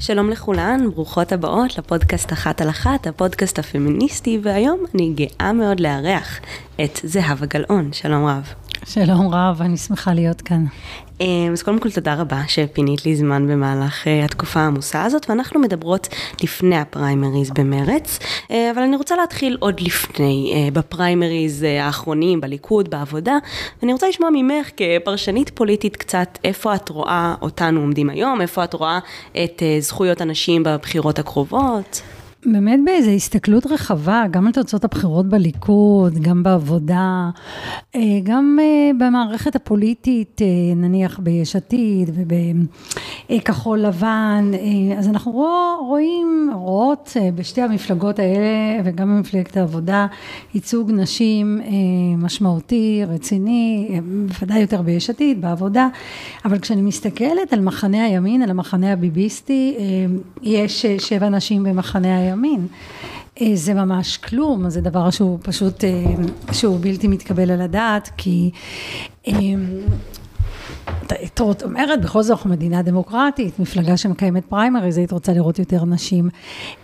שלום לכולן, ברוכות הבאות לפודקאסט אחת על אחת, הפודקאסט הפמיניסטי, והיום אני גאה מאוד לארח את זהבה גלאון. שלום רב. שלום רב, אני שמחה להיות כאן. אמ, אז קודם כל תודה רבה שפינית לי זמן במהלך אה, התקופה העמוסה הזאת, ואנחנו מדברות לפני הפריימריז במרץ, אה, אבל אני רוצה להתחיל עוד לפני, אה, בפריימריז האחרונים, בליכוד, בעבודה, ואני רוצה לשמוע ממך כפרשנית פוליטית קצת איפה את רואה אותנו עומדים היום, איפה את רואה את זכויות הנשים בבחירות הקרובות. באמת באיזו הסתכלות רחבה, גם על תוצאות הבחירות בליכוד, גם בעבודה, אה, גם אה, במערכת הפוליטית, אה, נניח ביש עתיד ובכחול לבן, אז אנחנו רואים, רואות בשתי המפלגות האלה וגם במפלגת העבודה, ייצוג נשים משמעותי, רציני, בוודאי יותר ביש עתיד, בעבודה, אבל כשאני מסתכלת על מחנה הימין, על המחנה הביביסטי, יש שבע נשים במחנה הימין. הימין. אה, זה ממש כלום, זה דבר שהוא פשוט, אה, שהוא בלתי מתקבל על הדעת, כי אה, היית אומרת, בכל זאת אנחנו מדינה דמוקרטית, מפלגה שמקיימת פריימריז, היית רוצה לראות יותר נשים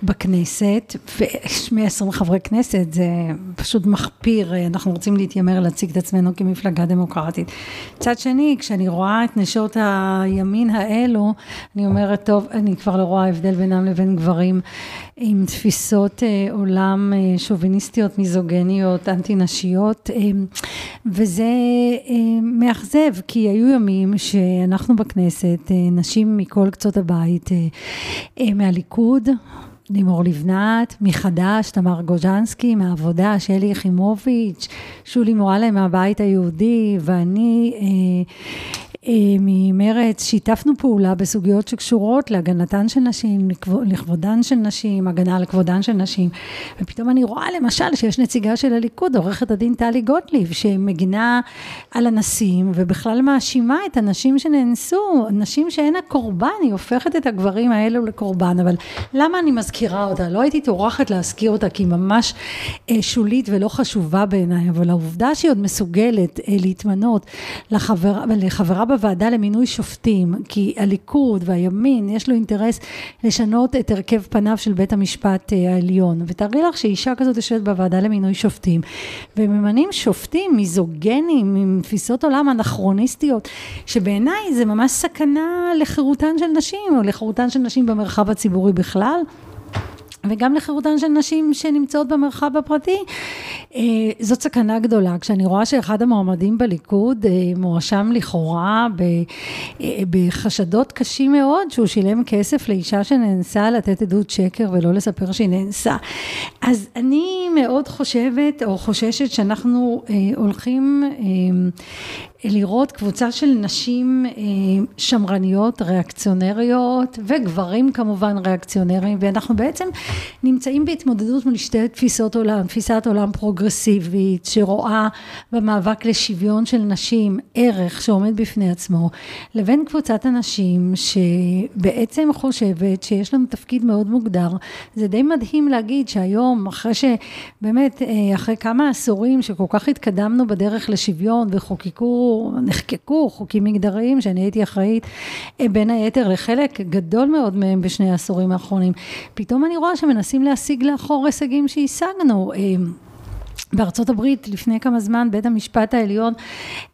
בכנסת, ויש 120 חברי כנסת, זה פשוט מחפיר, אנחנו רוצים להתיימר להציג את עצמנו כמפלגה דמוקרטית. מצד שני, כשאני רואה את נשות הימין האלו, אני אומרת, טוב, אני כבר לא רואה הבדל בינם לבין גברים עם תפיסות אה, עולם אה, שוביניסטיות, מיזוגניות, אנטי נשיות, אה, וזה מאכזב, כי היו ימים שאנחנו בכנסת, נשים מכל קצות הבית, מהליכוד, לימור לבנת, מחד"ש, תמר גוז'נסקי, מהעבודה, שלי יחימוביץ', שולי מועלם מהבית היהודי, ואני ממרץ שיתפנו פעולה בסוגיות שקשורות להגנתן של נשים, לכבודן של נשים, הגנה על כבודן של נשים. ופתאום אני רואה למשל שיש נציגה של הליכוד, עורכת הדין טלי גוטליב, שמגינה על הנשים ובכלל מאשימה את הנשים שנאנסו, נשים שהן הקורבן, היא הופכת את הגברים האלו לקורבן. אבל למה אני מזכירה אותה? לא הייתי טורחת להזכיר אותה כי היא ממש אה, שולית ולא חשובה בעיניי, אבל העובדה שהיא עוד מסוגלת אה, להתמנות לחברה, לחברה בוועדה למינוי שופטים, כי הליכוד והימין יש לו אינטרס לשנות את הרכב פניו של בית המשפט אה, העליון. ותארי לך שאישה כזאת יושבת בוועדה למינוי שופטים, וממנים שופטים מיזוגנים עם תפיסות עולם אנכרוניסטיות, שבעיניי זה ממש סכנה לחירותן של נשים, או לחירותן של נשים במרחב הציבורי בכלל. וגם לחירותן של נשים שנמצאות במרחב הפרטי. אה, זאת סכנה גדולה. כשאני רואה שאחד המועמדים בליכוד אה, מואשם לכאורה אה, בחשדות קשים מאוד, שהוא שילם כסף לאישה שנאנסה לתת עדות שקר ולא לספר שהיא נאנסה. אז אני מאוד חושבת או חוששת שאנחנו הולכים לראות קבוצה של נשים אה, שמרניות, ריאקציונריות, וגברים כמובן ריאקציונריים, ואנחנו בעצם נמצאים בהתמודדות מול שתי תפיסות עולם, תפיסת עולם פרוגרסיבית, שרואה במאבק לשוויון של נשים ערך שעומד בפני עצמו, לבין קבוצת אנשים שבעצם חושבת שיש לנו תפקיד מאוד מוגדר. זה די מדהים להגיד שהיום, אחרי שבאמת, אה, אחרי כמה עשורים שכל כך התקדמנו בדרך לשוויון וחוקקו נחקקו חוקים מגדריים שאני הייתי אחראית אה, בין היתר לחלק גדול מאוד מהם בשני העשורים האחרונים. פתאום אני רואה שמנסים להשיג לאחור הישגים שהשגנו. בארצות הברית לפני כמה זמן בית המשפט העליון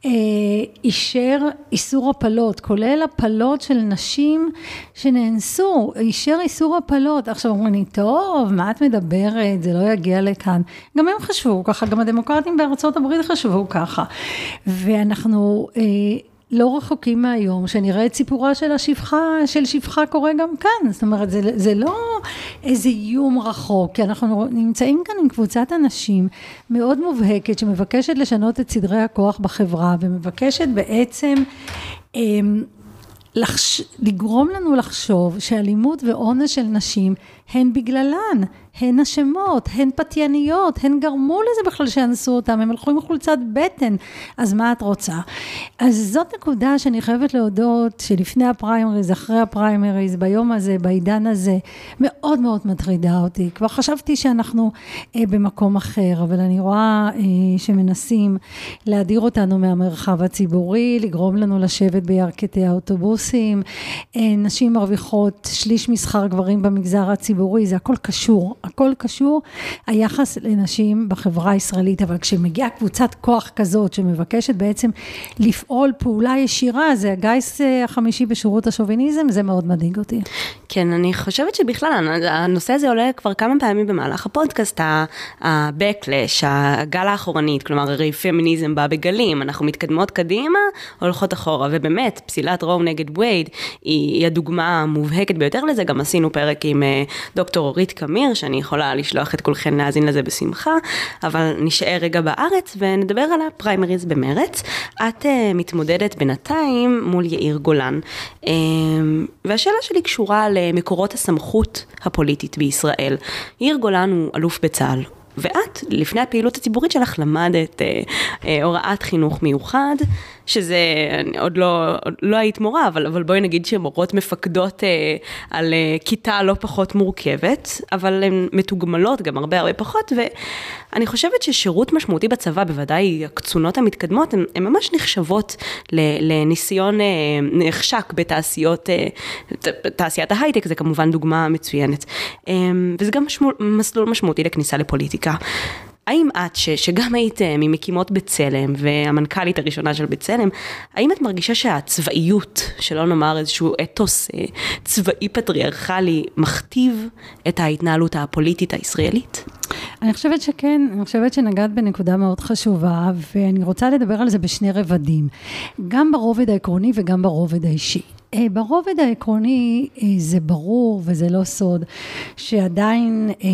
אה, אישר איסור הפלות, כולל הפלות של נשים שנאנסו, אישר איסור הפלות. עכשיו אומרים לי, טוב, מה את מדברת, זה לא יגיע לכאן. גם הם חשבו ככה, גם הדמוקרטים בארצות הברית חשבו ככה. ואנחנו אה, לא רחוקים מהיום שנראה את סיפורה של השפחה, של שפחה קורה גם כאן, זאת אומרת זה, זה לא איזה איום רחוק, כי אנחנו נמצאים כאן עם קבוצת אנשים מאוד מובהקת שמבקשת לשנות את סדרי הכוח בחברה ומבקשת בעצם אמ, לחש... לגרום לנו לחשוב שאלימות ועונש של נשים הן בגללן. הן אשמות, הן פתייניות, הן גרמו לזה בכלל שאנסו אותם, הם הלכו עם חולצת בטן, אז מה את רוצה? אז זאת נקודה שאני חייבת להודות שלפני הפריימריז, אחרי הפריימריז, ביום הזה, בעידן הזה, מאוד מאוד מטרידה אותי. כבר חשבתי שאנחנו אה, במקום אחר, אבל אני רואה אה, שמנסים להדיר אותנו מהמרחב הציבורי, לגרום לנו לשבת בירכתי האוטובוסים. אה, נשים מרוויחות שליש משכר גברים במגזר הציבורי, זה הכל קשור. הכל קשור, היחס לנשים בחברה הישראלית, אבל כשמגיעה קבוצת כוח כזאת שמבקשת בעצם לפעול פעולה ישירה, זה הגיס אה, החמישי בשירות השוביניזם, זה מאוד מדאיג אותי. כן, אני חושבת שבכלל הנושא הזה עולה כבר כמה פעמים במהלך הפודקאסט, ה-backlash, הגל האחורנית, כלומר הרי פמיניזם בא בגלים, אנחנו מתקדמות קדימה, הולכות אחורה, ובאמת, פסילת רום נגד וייד היא הדוגמה המובהקת ביותר לזה, גם עשינו פרק עם אה, דוקטור אורית קמיר, שאני יכולה לשלוח את כולכם להאזין לזה בשמחה, אבל נשאר רגע בארץ ונדבר על הפריימריז במרץ. את uh, מתמודדת בינתיים מול יאיר גולן, uh, והשאלה שלי קשורה למקורות הסמכות הפוליטית בישראל. יאיר גולן הוא אלוף בצה"ל. ואת, לפני הפעילות הציבורית שלך, למדת אה, אה, הוראת חינוך מיוחד, שזה, עוד לא, עוד לא היית מורה, אבל, אבל בואי נגיד שמורות מפקדות אה, על אה, כיתה לא פחות מורכבת, אבל הן מתוגמלות גם הרבה הרבה פחות, ואני חושבת ששירות משמעותי בצבא, בוודאי הקצונות המתקדמות, הן ממש נחשבות לניסיון אה, נחשק בתעשיות, אה, תעשיית ההייטק, זה כמובן דוגמה מצוינת. אה, וזה גם משמע, מסלול משמעותי לכניסה לפוליטיקה. האם את, ש, שגם היית אה, ממקימות בצלם והמנכ"לית הראשונה של בצלם, האם את מרגישה שהצבאיות, שלא נאמר איזשהו אתוס אה, צבאי פטריארכלי, מכתיב את ההתנהלות הפוליטית הישראלית? אני חושבת שכן, אני חושבת שנגעת בנקודה מאוד חשובה, ואני רוצה לדבר על זה בשני רבדים, גם ברובד העקרוני וגם ברובד האישי. אה, ברובד העקרוני אה, זה ברור וזה לא סוד שעדיין אה,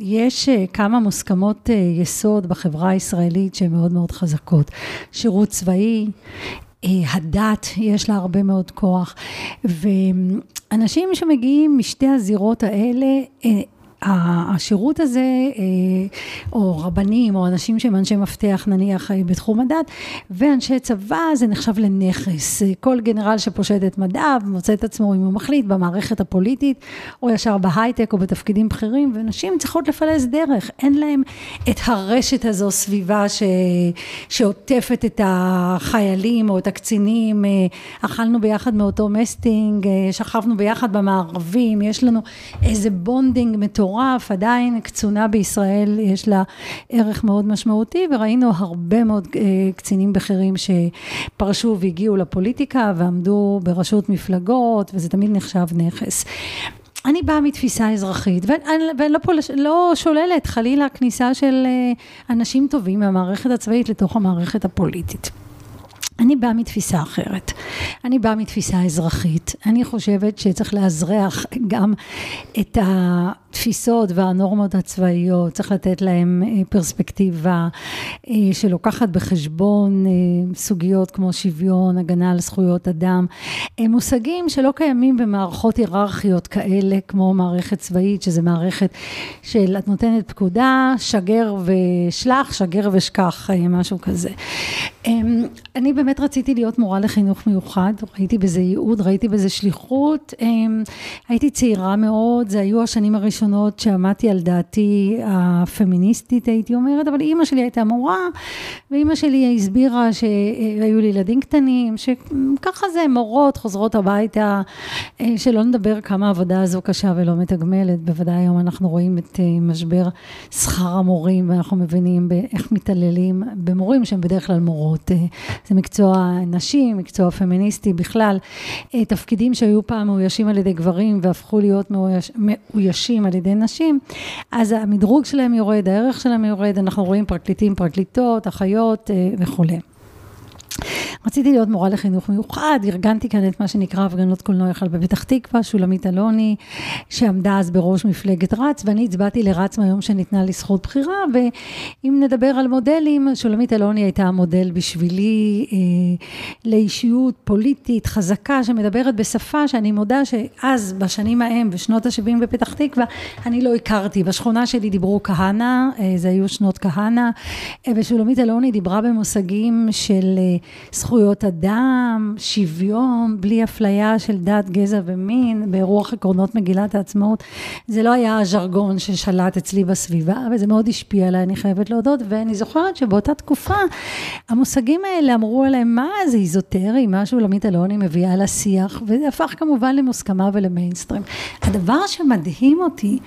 יש כמה מוסכמות יסוד בחברה הישראלית שהן מאוד מאוד חזקות. שירות צבאי, הדת, יש לה הרבה מאוד כוח, ואנשים שמגיעים משתי הזירות האלה, השירות הזה, אה, או רבנים, או אנשים שהם אנשי מפתח נניח אה, בתחום הדת, ואנשי צבא זה נחשב לנכס. כל גנרל שפושט את מדיו, מוצא את עצמו, אם הוא מחליט, במערכת הפוליטית, או ישר בהייטק, או בתפקידים בכירים, ונשים צריכות לפלס דרך. אין להם את הרשת הזו סביבה ש... שעוטפת את החיילים, או את הקצינים. אה, אכלנו ביחד מאותו מסטינג, שכבנו ביחד במארבים, יש לנו איזה bonding מטורף. מטורף, עדיין קצונה בישראל יש לה ערך מאוד משמעותי, וראינו הרבה מאוד אה, קצינים בכירים שפרשו והגיעו לפוליטיקה ועמדו בראשות מפלגות, וזה תמיד נחשב נכס. אני באה מתפיסה אזרחית, ואני לא, לא שוללת חלילה כניסה של אה, אנשים טובים מהמערכת הצבאית לתוך המערכת הפוליטית. אני באה מתפיסה אחרת. אני באה מתפיסה אזרחית. אני חושבת שצריך לאזרח גם את התפיסות והנורמות הצבאיות, צריך לתת להם אה, פרספקטיבה אה, שלוקחת בחשבון אה, סוגיות כמו שוויון, הגנה על זכויות אדם. מושגים שלא קיימים במערכות היררכיות כאלה, כמו מערכת צבאית, שזה מערכת של את נותנת פקודה, שגר ושלח, שגר ושכח, משהו כזה. אני באמת רציתי להיות מורה לחינוך מיוחד, ראיתי בזה ייעוד, ראיתי בזה שליחות. הייתי צעירה מאוד, זה היו השנים הראשונות שעמדתי על דעתי הפמיניסטית, הייתי אומרת, אבל אימא שלי הייתה מורה, ואימא שלי הסבירה שהיו לי ילדים קטנים, שככה זה, מורות חוזרות הביתה, אה, שלא נדבר כמה העבודה הזו קשה ולא מתגמלת, בוודאי היום אנחנו רואים את אה, משבר שכר המורים, ואנחנו מבינים איך מתעללים במורים שהם בדרך כלל מורות. אה, זה מקצוע נשים, מקצוע פמיניסטי בכלל, תפקידים שהיו פעם מאוישים על ידי גברים והפכו להיות מאוישים על ידי נשים, אז המדרוג שלהם יורד, הערך שלהם יורד, אנחנו רואים פרקליטים, פרקליטות, אחיות וכולי. רציתי להיות מורה לחינוך מיוחד, ארגנתי כאן את מה שנקרא הפגנות קולנוע יחל בפתח תקווה, שולמית אלוני, שעמדה אז בראש מפלגת רץ, ואני הצבעתי לרץ מהיום שניתנה לי זכות בחירה, ואם נדבר על מודלים, שולמית אלוני הייתה המודל בשבילי אה, לאישיות פוליטית חזקה, שמדברת בשפה שאני מודה שאז, בשנים ההם, בשנות ה-70 בפתח תקווה, אני לא הכרתי. בשכונה שלי דיברו כהנא, אה, זה היו שנות כהנא, אה, ושולמית אלוני דיברה במושגים של אה, זכויות אדם, שוויון, בלי אפליה של דת, גזע ומין, ברוח עקרונות מגילת העצמאות. זה לא היה הז'רגון ששלט אצלי בסביבה, וזה מאוד השפיע עליי, אני חייבת להודות, ואני זוכרת שבאותה תקופה, המושגים האלה אמרו עליהם, מה זה איזוטרי, מה שולמית אלוני מביאה לשיח, וזה הפך כמובן למוסכמה ולמיינסטרים. הדבר שמדהים אותי,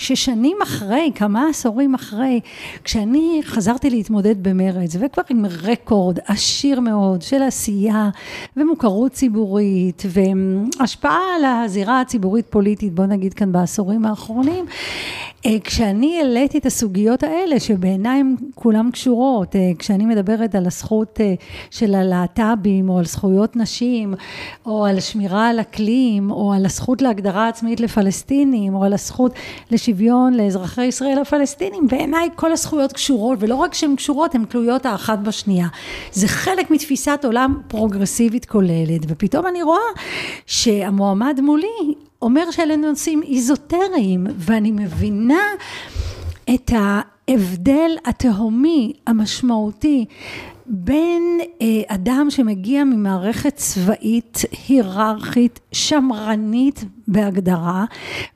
ששנים אחרי, כמה עשורים אחרי, כשאני חזרתי להתמודד במרץ, וכבר עם רקורד עשיר מאוד של עשייה ומוכרות ציבורית והשפעה על הזירה הציבורית-פוליטית, בוא נגיד כאן בעשורים האחרונים, אה, כשאני העליתי את הסוגיות האלה, שבעיניי הן כולן קשורות, אה, כשאני מדברת על הזכות אה, של הלהט"בים, או על זכויות נשים, או על שמירה על אקלים, או על הזכות להגדרה עצמית לפלסטינים, או על הזכות לשוויון לאזרחי ישראל הפלסטינים, בעיניי כל הזכויות קשורות, ולא רק שהן קשורות, הן תלויות האחת בשנייה. זה חלק מתפיסת עולם פרוגרסיבית כוללת, ופתאום אני רואה שהמועמד מולי אומר שאלה נושאים איזוטריים, ואני מבינה את ההבדל התהומי, המשמעותי, בין אה, אדם שמגיע ממערכת צבאית היררכית שמרנית בהגדרה,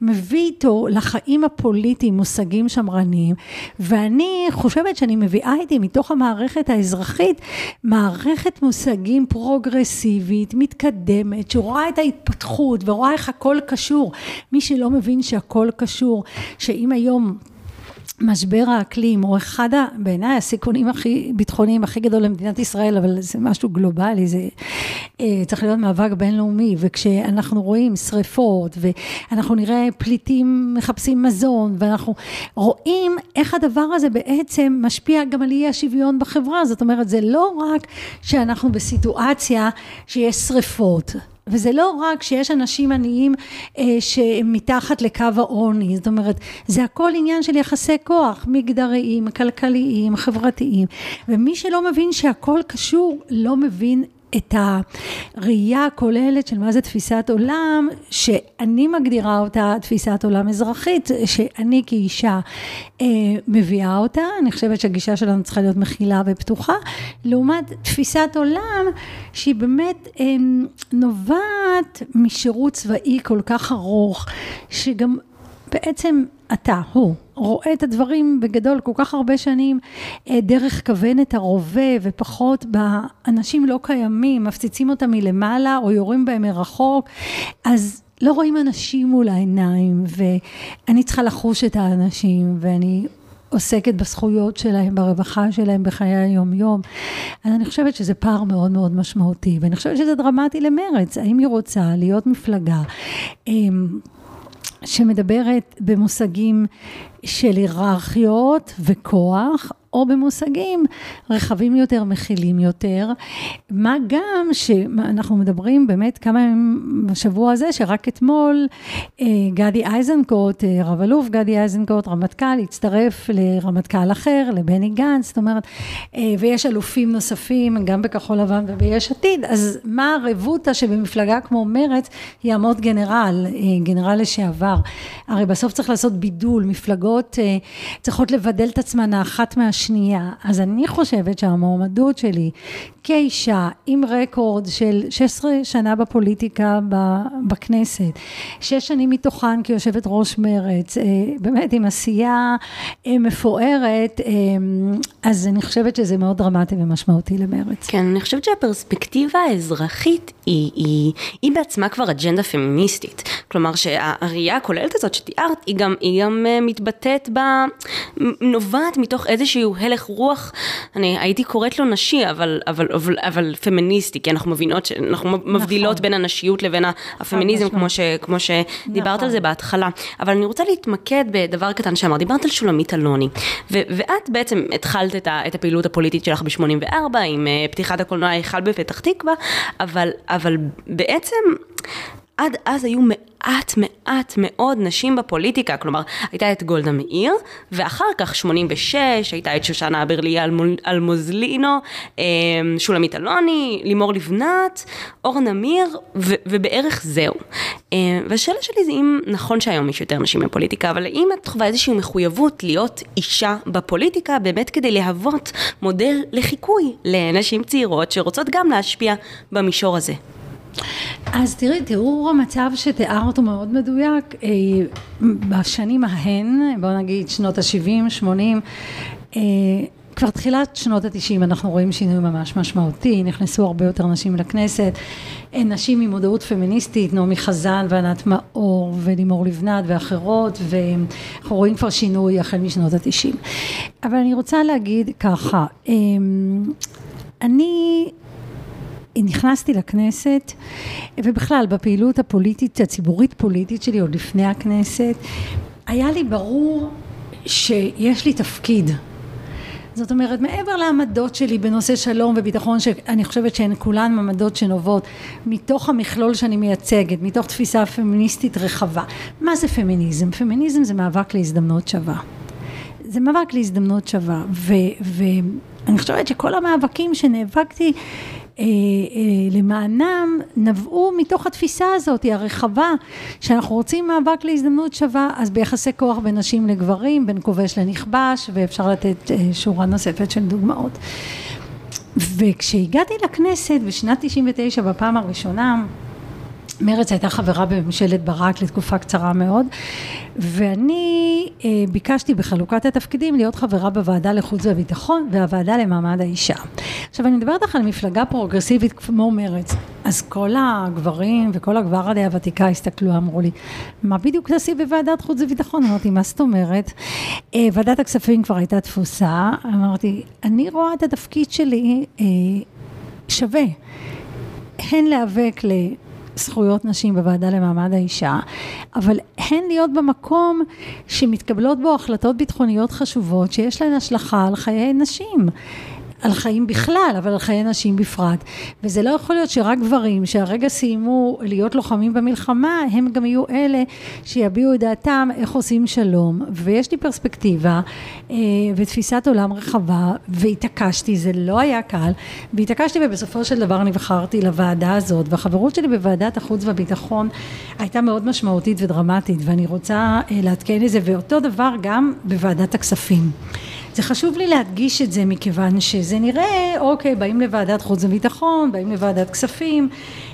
מביא איתו לחיים הפוליטיים מושגים שמרניים, ואני חושבת שאני מביאה איתי מתוך המערכת האזרחית מערכת מושגים פרוגרסיבית, מתקדמת, שרואה את ההתפתחות ורואה איך הכל קשור. מי שלא מבין שהכל קשור, שאם היום משבר האקלים הוא אחד בעיניי הסיכונים הכי ביטחוניים הכי גדול למדינת ישראל אבל זה משהו גלובלי זה אה, צריך להיות מאבק בינלאומי וכשאנחנו רואים שריפות ואנחנו נראה פליטים מחפשים מזון ואנחנו רואים איך הדבר הזה בעצם משפיע גם על אי השוויון בחברה. זאת אומרת זה לא רק שאנחנו בסיטואציה שיש שריפות וזה לא רק שיש אנשים עניים אה, שהם מתחת לקו העוני, זאת אומרת, זה הכל עניין של יחסי כוח, מגדריים, כלכליים, חברתיים, ומי שלא מבין שהכל קשור, לא מבין את הראייה הכוללת של מה זה תפיסת עולם, שאני מגדירה אותה תפיסת עולם אזרחית, שאני כאישה אה, מביאה אותה, אני חושבת שהגישה שלנו צריכה להיות מכילה ופתוחה, לעומת תפיסת עולם שהיא באמת אה, נובעת משירות צבאי כל כך ארוך, שגם בעצם אתה, הוא, רואה את הדברים בגדול כל כך הרבה שנים אה, דרך כוונת הרובה ופחות באנשים לא קיימים, מפציצים אותם מלמעלה או יורים בהם מרחוק, אז לא רואים אנשים מול העיניים ואני צריכה לחוש את האנשים ואני עוסקת בזכויות שלהם, ברווחה שלהם, בחיי היום-יום. אז אני חושבת שזה פער מאוד מאוד משמעותי, ואני חושבת שזה דרמטי למרץ. האם היא רוצה להיות מפלגה? אמ, שמדברת במושגים של היררכיות וכוח, או במושגים רחבים יותר, מכילים יותר, מה גם שאנחנו מדברים באמת כמה ימים בשבוע הזה, שרק אתמול אה, גדי איזנקוט, אה, רב אלוף גדי איזנקוט, רמטכ"ל, הצטרף לרמטכ"ל אחר, לבני גנץ, זאת אומרת, אה, ויש אלופים נוספים, גם בכחול לבן וביש עתיד, אז מה הרבותא שבמפלגה כמו מרצ יעמוד גנרל, גנרל לשעבר? הרי בסוף צריך לעשות בידול, מפלגות צריכות לבדל את עצמן האחת מהשנייה. השנייה. אז אני חושבת שהמועמדות שלי כאישה עם רקורד של 16 שנה בפוליטיקה בכנסת, שש שנים מתוכן כיושבת ראש מרץ, אה, באמת עם עשייה אה, מפוארת, אה, אז אני חושבת שזה מאוד דרמטי ומשמעותי למרץ. כן, אני חושבת שהפרספקטיבה האזרחית היא, היא, היא בעצמה כבר אג'נדה פמיניסטית. כלומר שהראייה הכוללת הזאת שתיארת, היא גם, היא גם מתבטאת בה, נובעת מתוך איזשהו הלך רוח, אני הייתי קוראת לו נשי, אבל, אבל, אבל, אבל פמיניסטי, כי אנחנו מבינות, אנחנו נכון. מבדילות בין הנשיות לבין הפמיניזם, כמו, ש, כמו שדיברת נכון. על זה בהתחלה. אבל אני רוצה להתמקד בדבר קטן שאמרת, דיברת על שולמית אלוני, ו, ואת בעצם התחלת את, ה, את הפעילות הפוליטית שלך ב-84, עם uh, פתיחת הקולנוע ההיכל בפתח תקווה, אבל, אבל בעצם... עד אז היו מעט מעט מאוד נשים בפוליטיקה, כלומר הייתה את גולדה מאיר, ואחר כך 86 הייתה את שושנה אברלי אלמוזלינו, אמ, שולמית אלוני, לימור לבנת, אור נמיר, ובערך זהו. אמ, והשאלה שלי זה אם נכון שהיום יש יותר נשים בפוליטיקה, אבל האם את חווה איזושהי מחויבות להיות אישה בפוליטיקה, באמת כדי להוות מודל לחיקוי לנשים צעירות שרוצות גם להשפיע במישור הזה? אז תראי, תיאור המצב שתיארת הוא מאוד מדויק. אה, בשנים ההן, בוא נגיד שנות ה-70, 80, אה, כבר תחילת שנות התשעים אנחנו רואים שינוי ממש משמעותי, נכנסו הרבה יותר נשים לכנסת, אה, נשים עם מודעות פמיניסטית, נעמי חזן וענת מאור ולימור לבנת ואחרות, ואנחנו רואים כבר שינוי החל משנות התשעים. אבל אני רוצה להגיד ככה, אני נכנסתי לכנסת, ובכלל בפעילות הפוליטית, הציבורית פוליטית שלי עוד לפני הכנסת, היה לי ברור שיש לי תפקיד. זאת אומרת, מעבר לעמדות שלי בנושא שלום וביטחון, שאני חושבת שהן כולן עמדות שנובעות מתוך המכלול שאני מייצגת, מתוך תפיסה פמיניסטית רחבה. מה זה פמיניזם? פמיניזם זה מאבק להזדמנות שווה. זה מאבק להזדמנות שווה, ואני חושבת שכל המאבקים שנאבקתי למענם נבעו מתוך התפיסה הזאת הרחבה שאנחנו רוצים מאבק להזדמנות שווה אז ביחסי כוח בין נשים לגברים בין כובש לנכבש ואפשר לתת אה, שורה נוספת של דוגמאות. וכשהגעתי לכנסת בשנת 99 בפעם הראשונה מרצ הייתה חברה בממשלת ברק לתקופה קצרה מאוד ואני אה, ביקשתי בחלוקת התפקידים להיות חברה בוועדה לחוץ וביטחון והוועדה למעמד האישה. עכשיו אני מדברת לך על מפלגה פרוגרסיבית כמו מרצ, אז כל הגברים וכל הגוורדיה הוותיקה הסתכלו, אמרו לי, מה בדיוק תעשי בוועדת חוץ וביטחון? אמרתי, מה זאת אומרת? אה, ועדת הכספים כבר הייתה תפוסה, אמרתי, אני רואה את התפקיד שלי אה, שווה. הן להיאבק זכויות נשים בוועדה למעמד האישה, אבל הן להיות במקום שמתקבלות בו החלטות ביטחוניות חשובות שיש להן השלכה על חיי נשים. על חיים בכלל, אבל על חיי נשים בפרט. וזה לא יכול להיות שרק גברים שהרגע סיימו להיות לוחמים במלחמה, הם גם יהיו אלה שיביעו את דעתם איך עושים שלום. ויש לי פרספקטיבה אה, ותפיסת עולם רחבה, והתעקשתי, זה לא היה קל, והתעקשתי ובסופו של דבר נבחרתי לוועדה הזאת, והחברות שלי בוועדת החוץ והביטחון הייתה מאוד משמעותית ודרמטית, ואני רוצה אה, לעדכן את זה, ואותו דבר גם בוועדת הכספים. זה חשוב לי להדגיש את זה מכיוון שזה נראה, אוקיי, באים לוועדת חוץ וביטחון, באים לוועדת כספים,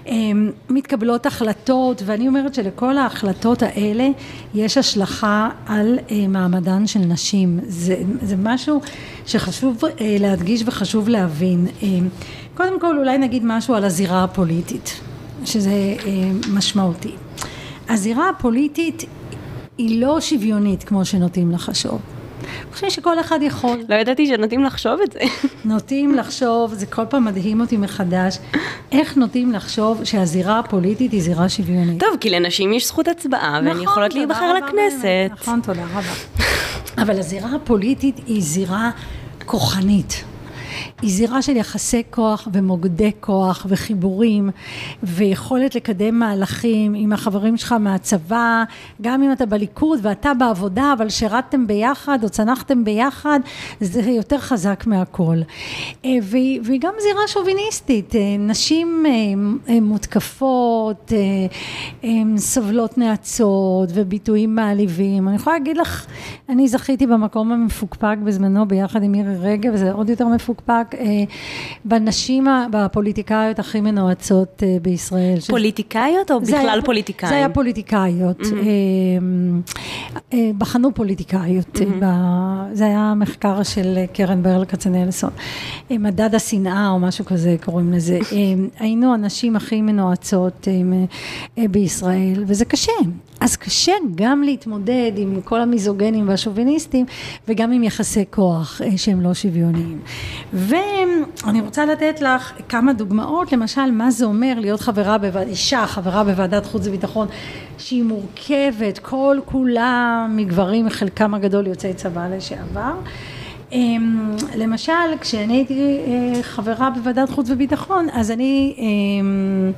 אמ, מתקבלות החלטות, ואני אומרת שלכל ההחלטות האלה יש השלכה על אה, מעמדן של נשים. זה, זה משהו שחשוב אה, להדגיש וחשוב להבין. אמ, קודם כל אולי נגיד משהו על הזירה הפוליטית, שזה אה, משמעותי. הזירה הפוליטית היא לא שוויונית כמו שנוטים לחשוב. אני חושבת שכל אחד יכול. לא ידעתי שנוטים לחשוב את זה. נוטים לחשוב, זה כל פעם מדהים אותי מחדש, איך נוטים לחשוב שהזירה הפוליטית היא זירה שוויונית. טוב, כי לנשים יש זכות הצבעה, והן נכון, יכולות להיבחר לכנסת. נכון, תודה רבה. אבל הזירה הפוליטית היא זירה כוחנית. היא זירה של יחסי כוח ומוקדי כוח וחיבורים ויכולת לקדם מהלכים עם החברים שלך מהצבא, גם אם אתה בליכוד ואתה בעבודה אבל שירתתם ביחד או צנחתם ביחד, זה יותר חזק מהכל. אה, והיא, והיא גם זירה שוביניסטית, אה, נשים אה, מותקפות, סובלות נאצות וביטויים מעליבים. אני יכולה להגיד לך, אני זכיתי במקום המפוקפק בזמנו ביחד עם מירי רגב, וזה עוד יותר מפוקפק. אה, בנשים, בפוליטיקאיות הכי מנועצות אה, בישראל. פוליטיקאיות או בכלל היה, פוליטיקאים? זה היה פוליטיקאיות. Mm-hmm. אה, בחנו פוליטיקאיות. Mm-hmm. זה היה מחקר של קרן ברל כצנלסון. מדד השנאה או משהו כזה קוראים לזה. היינו הנשים הכי מנועצות בישראל, וזה קשה. אז קשה גם להתמודד עם כל המיזוגנים והשוביניסטים וגם עם יחסי כוח אה, שהם לא שוויוניים. ואני רוצה לתת לך כמה דוגמאות, למשל מה זה אומר להיות חברה, בוועד, אישה חברה בוועדת חוץ וביטחון שהיא מורכבת כל כולה מגברים, חלקם הגדול יוצאי צבא לשעבר. אמ, למשל, כשאני הייתי אה, חברה בוועדת חוץ וביטחון, אז אני אמ,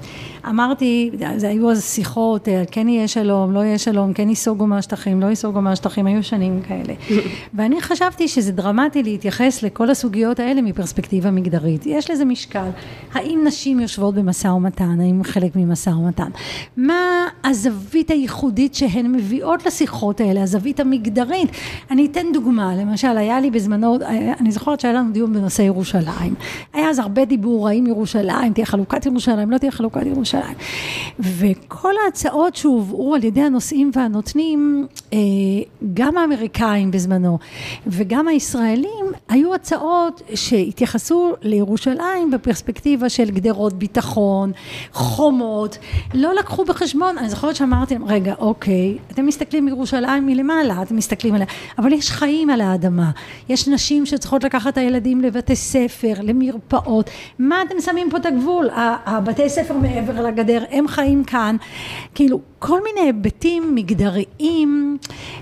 אמרתי, זה היו אז שיחות, אה, כן יהיה שלום, לא יהיה שלום, כן ייסוגו מהשטחים, לא ייסוגו מהשטחים, היו שנים כאלה. ואני חשבתי שזה דרמטי להתייחס לכל הסוגיות האלה מפרספקטיבה מגדרית. יש לזה משקל. האם נשים יושבות במשא ומתן, האם חלק ממשא ומתן? מה הזווית הייחודית שהן מביאות לשיחות האלה, הזווית המגדרית? אני אתן דוגמה, למשל, היה לי בזמנו, אה, אני זוכרת שהיה לנו דיון בנושא ירושלים. היה אז הרבה דיבור, האם ירושלים, תהיה חלוקת ירושלים, לא תהיה חלוקת ירושלים. ירושלים. וכל ההצעות שהובאו על ידי הנושאים והנותנים, אה, גם האמריקאים בזמנו וגם הישראלים, היו הצעות שהתייחסו לירושלים בפרספקטיבה של גדרות ביטחון, חומות, לא לקחו בחשבון, אני זוכרת שאמרתי להם, רגע, אוקיי, אתם מסתכלים בירושלים מלמעלה, אתם מסתכלים עליה, אבל יש חיים על האדמה, יש נשים שצריכות לקחת את הילדים לבתי ספר, למרפאות, מה אתם שמים פה את הגבול? הבתי ספר מעבר לגדר, הם חיים כאן, כאילו כל מיני היבטים מגדריים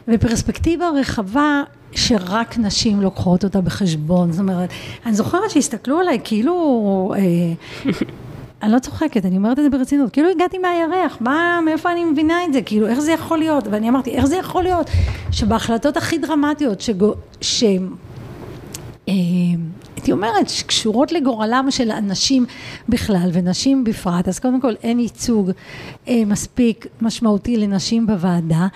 ופרספקטיבה רחבה שרק נשים לוקחות אותה בחשבון, זאת אומרת, אני זוכרת שהסתכלו עליי כאילו, אה, אני לא צוחקת, אני אומרת את זה ברצינות, כאילו הגעתי מהירח, מה, מאיפה אני מבינה את זה, כאילו איך זה יכול להיות, ואני אמרתי, איך זה יכול להיות שבהחלטות הכי דרמטיות, שגו, ש... אה, הייתי אומרת, שקשורות לגורלם של אנשים בכלל ונשים בפרט, אז קודם כל אין ייצוג אה, מספיק משמעותי לנשים בוועדה,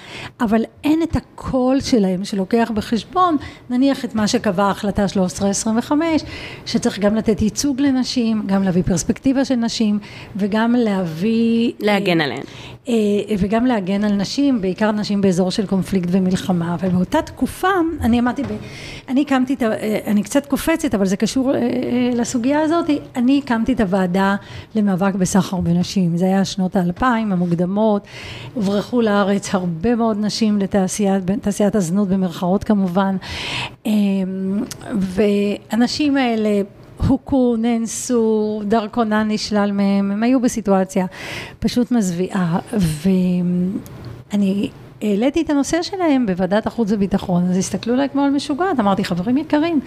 אבל אין את הקול שלהם שלוקח בחשבון, נניח את מה שקבעה החלטה 1325, שצריך גם לתת ייצוג לנשים, גם להביא פרספקטיבה של נשים, וגם להביא... להגן אה, עליהן. אה, וגם להגן על נשים, בעיקר נשים באזור של קונפליקט ומלחמה, ובאותה תקופה, אני אמרתי, אני הקמתי, אה, אני קצת קופצת, אבל זה קשור אה, לסוגיה הזאת, אני הקמתי את הוועדה למאבק בסחר בנשים, זה היה שנות האלפיים המוקדמות, הוברחו לארץ הרבה מאוד נשים לתעשיית הזנות במרכאות כמובן, והנשים האלה הוכו, נאנסו, דרכונן נשלל מהם, הם היו בסיטואציה פשוט מזוויעה, ואני העליתי את הנושא שלהם בוועדת החוץ וביטחון, אז הסתכלו עליי כמו על משוגעת, אמרתי, חברים יקרים,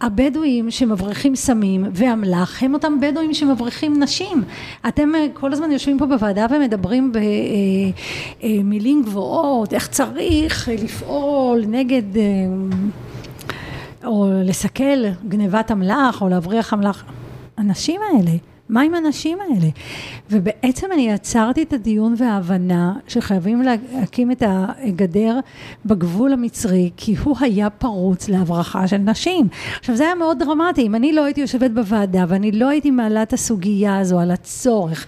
הבדואים שמבריחים סמים ואמל"ח הם אותם בדואים שמבריחים נשים. אתם אה, כל הזמן יושבים פה בוועדה ומדברים במילים אה, אה, גבוהות, איך צריך לפעול נגד או לסכל גנבת אמל"ח או להבריח אמל"ח. הנשים האלה מה עם הנשים האלה? ובעצם אני עצרתי את הדיון וההבנה שחייבים להקים את הגדר בגבול המצרי, כי הוא היה פרוץ להברחה של נשים. עכשיו זה היה מאוד דרמטי, אם אני לא הייתי יושבת בוועדה ואני לא הייתי מעלה את הסוגיה הזו על הצורך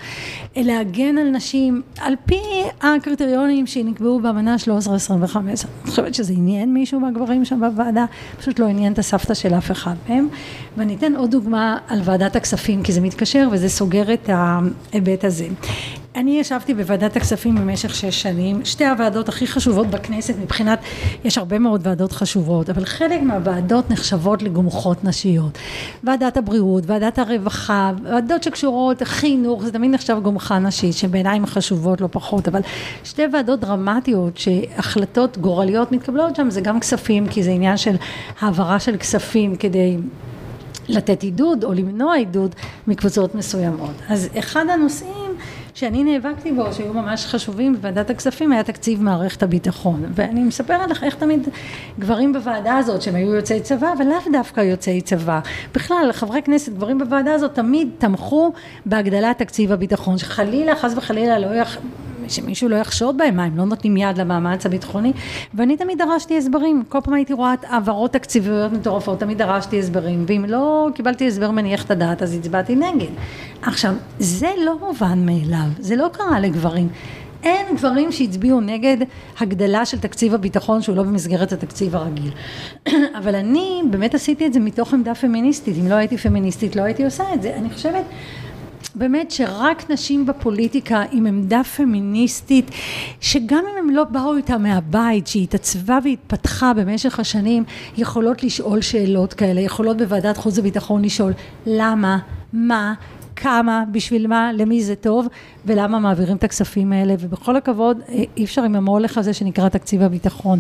להגן על נשים על פי הקריטריונים שנקבעו באמנה 1325, אני חושבת שזה עניין מישהו מהגברים שם בוועדה, פשוט לא עניין את הסבתא של אף אחד מהם. ואני אתן עוד דוגמה על ועדת הכספים, כי זה מתקשר וזה סוגר את ההיבט הזה. אני ישבתי בוועדת הכספים במשך שש שנים, שתי הוועדות הכי חשובות בכנסת מבחינת, יש הרבה מאוד ועדות חשובות, אבל חלק מהוועדות נחשבות לגומחות נשיות. ועדת הבריאות, ועדת הרווחה, ועדות שקשורות, חינוך, זה תמיד נחשב גומחה נשית, שבעיניי הן חשובות לא פחות, אבל שתי ועדות דרמטיות שהחלטות גורליות מתקבלות שם, זה גם כספים, כי זה עניין של העברה של כספים כדי לתת עידוד או למנוע עידוד מקבוצות מסוימות. אז אחד הנושאים שאני נאבקתי בו, שהיו ממש חשובים בוועדת הכספים, היה תקציב מערכת הביטחון. ואני מספרת לך איך תמיד גברים בוועדה הזאת, שהם היו יוצאי צבא, אבל לאו דווקא יוצאי צבא. בכלל, חברי כנסת, גברים בוועדה הזאת, תמיד תמכו בהגדלת תקציב הביטחון, שחלילה, חס וחלילה, לא יח... שמישהו לא יחשוד בהם, מה הם לא נותנים יד למאמץ הביטחוני ואני תמיד דרשתי הסברים, כל פעם הייתי רואה העברות תקציביות מטורפות, תמיד דרשתי הסברים ואם לא קיבלתי הסבר מניח את הדעת אז הצבעתי נגד. עכשיו, זה לא מובן מאליו, זה לא קרה לגברים. אין גברים שהצביעו נגד הגדלה של תקציב הביטחון שהוא לא במסגרת התקציב הרגיל. אבל אני באמת עשיתי את זה מתוך עמדה פמיניסטית, אם לא הייתי פמיניסטית לא הייתי עושה את זה. אני חושבת באמת שרק נשים בפוליטיקה עם עמדה פמיניסטית, שגם אם הם לא באו איתה מהבית, שהיא התעצבה והתפתחה במשך השנים, יכולות לשאול שאלות כאלה, יכולות בוועדת חוץ וביטחון לשאול למה, מה, כמה, בשביל מה, למי זה טוב, ולמה מעבירים את הכספים האלה, ובכל הכבוד, אי אפשר עם המולך הזה שנקרא תקציב הביטחון.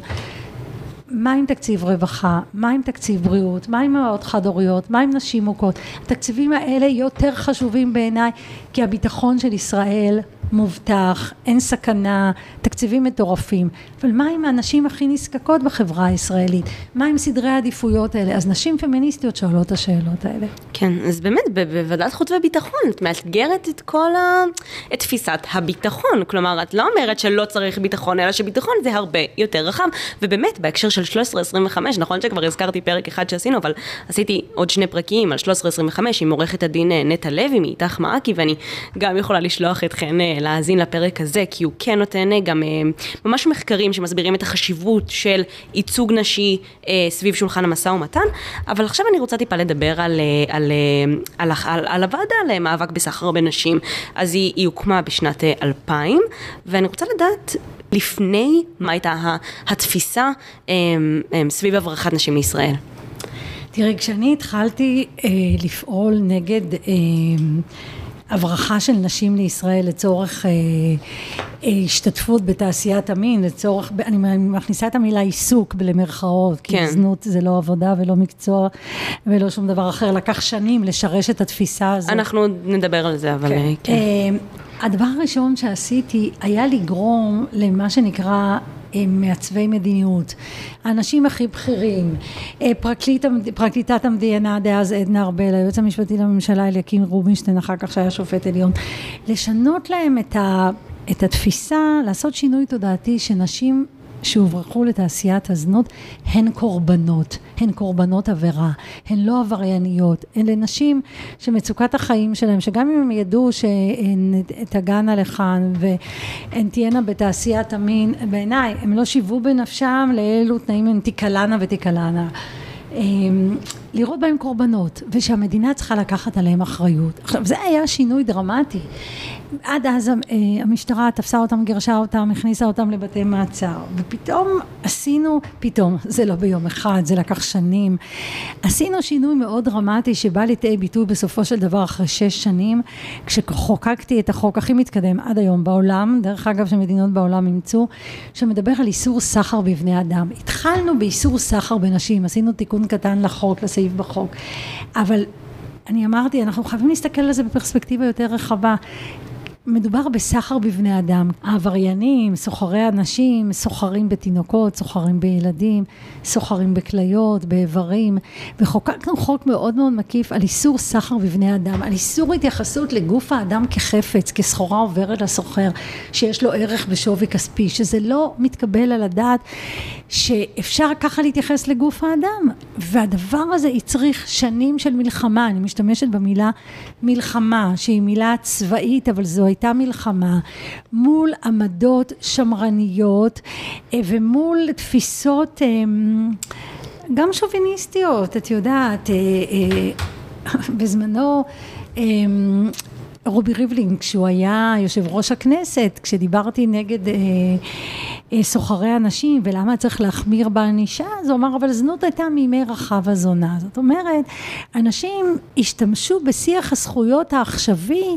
מה עם תקציב רווחה, מה עם תקציב בריאות, מה עם אמהות חד הוריות, מה עם נשים מוכות, התקציבים האלה יותר חשובים בעיניי כי הביטחון של ישראל מובטח, אין סכנה, תקציבים מטורפים, אבל מה עם הנשים הכי נזקקות בחברה הישראלית? מה עם סדרי העדיפויות האלה? אז נשים פמיניסטיות שואלות את השאלות האלה. כן, אז באמת בוועדת חוץ וביטחון את מאתגרת את כל ה... את תפיסת הביטחון, כלומר את לא אומרת שלא צריך ביטחון, אלא שביטחון זה הרבה יותר רחב, ובאמת בהקשר של 1325, נכון שכבר הזכרתי פרק אחד שעשינו, אבל עשיתי עוד שני פרקים על 1325 עם עורכת הדין אה, נטע לוי מאיתך מעכי, ואני גם יכולה לשלוח אתכן אה, להאזין לפרק הזה, כי הוא כן נותן אה, גם ממש מחקרים שמסבירים את החשיבות של ייצוג נשי סביב שולחן המשא ומתן, אבל עכשיו אני רוצה טיפה לדבר על, על, על, על, על הוועדה למאבק בסחר בנשים, אז היא, היא הוקמה בשנת 2000, ואני רוצה לדעת לפני מה הייתה התפיסה סביב הברחת נשים לישראל. תראי, כשאני התחלתי אה, לפעול נגד אה, הברחה של נשים לישראל לצורך אה, אה, השתתפות בתעשיית המין, לצורך, אני מכניסה את המילה עיסוק למרכאות, כן. כי זנות זה לא עבודה ולא מקצוע ולא שום דבר אחר, לקח שנים לשרש את התפיסה הזאת. אנחנו נדבר על זה, אבל כן. כן. אה, הדבר הראשון שעשיתי היה לגרום למה שנקרא מעצבי מדיניות, האנשים הכי בכירים, אה, פרקליט, פרקליטת המדינה דאז עדנה ארבל, היועץ המשפטי לממשלה אליקים רובינשטיין, אחר כך שהיה שופט עליון, לשנות להם את, ה, את התפיסה, לעשות שינוי תודעתי שנשים שהוברחו לתעשיית הזנות הן קורבנות, הן קורבנות עבירה, הן לא עברייניות, הן לנשים שמצוקת החיים שלהן, שגם אם הם ידעו שהן תגענה לכאן והן תהיינה בתעשיית המין, בעיניי הם לא שיוו בנפשם לאילו תנאים הן תיקלענה ותיקלענה. אמ, לראות בהם קורבנות, ושהמדינה צריכה לקחת עליהם אחריות. עכשיו, זה היה שינוי דרמטי. עד אז אה, המשטרה תפסה אותם, גירשה אותם, הכניסה אותם לבתי מעצר, ופתאום עשינו, פתאום, זה לא ביום אחד, זה לקח שנים, עשינו שינוי מאוד דרמטי שבא לידי ביטוי בסופו של דבר אחרי שש שנים, כשחוקקתי את החוק הכי מתקדם עד היום בעולם, דרך אגב שמדינות בעולם אימצו, שמדבר על איסור סחר בבני אדם. התחלנו באיסור סחר בנשים, עשינו תיקון קטן לחוק, לסעיף בחוק, אבל אני אמרתי, אנחנו חייבים להסתכל על זה בפרספקטיבה יותר רחבה. מדובר בסחר בבני אדם. העבריינים, סוחרי אנשים, סוחרים בתינוקות, סוחרים בילדים, סוחרים בכליות, באיברים, וחוקקנו חוק מאוד מאוד מקיף על איסור סחר בבני אדם, על איסור התייחסות לגוף האדם כחפץ, כסחורה עוברת לסוחר, שיש לו ערך בשווי כספי, שזה לא מתקבל על הדעת שאפשר ככה להתייחס לגוף האדם, והדבר הזה הצריך שנים של מלחמה, אני משתמשת במילה מלחמה, שהיא מילה צבאית, אבל זו הייתה מלחמה מול עמדות שמרניות אה, ומול תפיסות אה, גם שוביניסטיות, את יודעת, אה, בזמנו רובי ריבלין, כשהוא היה יושב ראש הכנסת, כשדיברתי נגד אה, אה, סוחרי אנשים ולמה צריך להחמיר בענישה, אז הוא אמר, אבל זנות הייתה מימי רחב הזונה. זאת אומרת, אנשים השתמשו בשיח הזכויות העכשווי,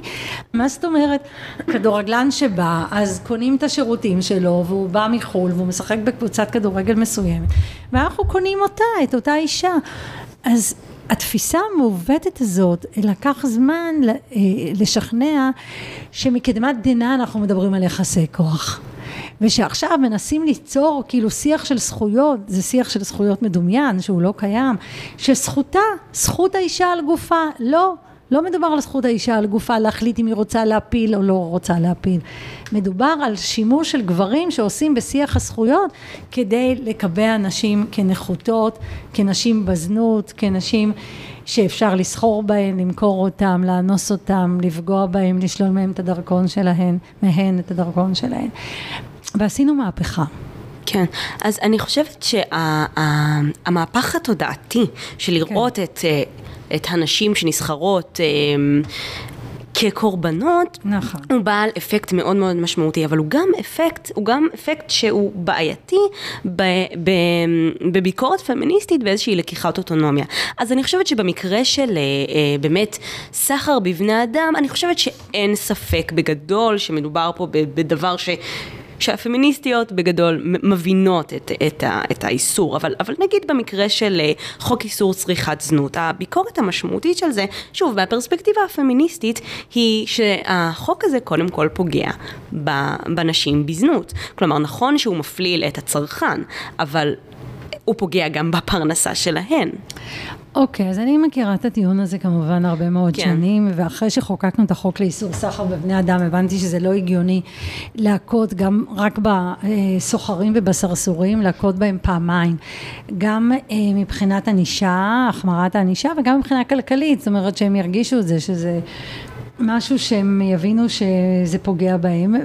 מה זאת אומרת, כדורגלן שבא, אז קונים את השירותים שלו, והוא בא מחו"ל, והוא משחק בקבוצת כדורגל מסוימת, ואנחנו קונים אותה, את אותה אישה. אז התפיסה המעוותת הזאת, לקח זמן אה, לשכנע שמקדמת דנא אנחנו מדברים על יחסי כוח. ושעכשיו מנסים ליצור כאילו שיח של זכויות, זה שיח של זכויות מדומיין שהוא לא קיים, שזכותה, זכות האישה על גופה, לא, לא מדובר על זכות האישה על גופה להחליט אם היא רוצה להפיל או לא רוצה להפיל. מדובר על שימוש של גברים שעושים בשיח הזכויות כדי לקבע נשים כנחותות, כנשים בזנות, כנשים שאפשר לסחור בהן, למכור אותן, לאנוס אותן, לפגוע בהן, לשלול מהן את הדרכון שלהן, מהן את הדרכון שלהן. ועשינו מהפכה. כן, אז אני חושבת שהמהפך שה, התודעתי של לראות כן. את... את הנשים שנסחרות אמ, כקורבנות, נכון. הוא בעל אפקט מאוד מאוד משמעותי, אבל הוא גם אפקט, הוא גם אפקט שהוא בעייתי ב, ב, בביקורת פמיניסטית ואיזושהי לקיחת אוטונומיה. אז אני חושבת שבמקרה של אה, אה, באמת סחר בבני אדם, אני חושבת שאין ספק בגדול שמדובר פה בדבר ש... שהפמיניסטיות בגדול מבינות את, את, ה, את האיסור, אבל, אבל נגיד במקרה של אה, חוק איסור צריכת זנות, הביקורת המשמעותית של זה, שוב, מהפרספקטיבה הפמיניסטית, היא שהחוק הזה קודם כל פוגע בנשים בזנות. כלומר, נכון שהוא מפליל את הצרכן, אבל הוא פוגע גם בפרנסה שלהן. אוקיי, okay, אז אני מכירה את הטיעון הזה כמובן הרבה מאוד כן. שנים, ואחרי שחוקקנו את החוק לאיסור סחר בבני אדם, הבנתי שזה לא הגיוני להכות גם רק בסוחרים ובסרסורים, להכות בהם פעמיים. גם אה, מבחינת ענישה, החמרת הענישה, וגם מבחינה כלכלית, זאת אומרת שהם ירגישו את זה, שזה משהו שהם יבינו שזה פוגע בהם,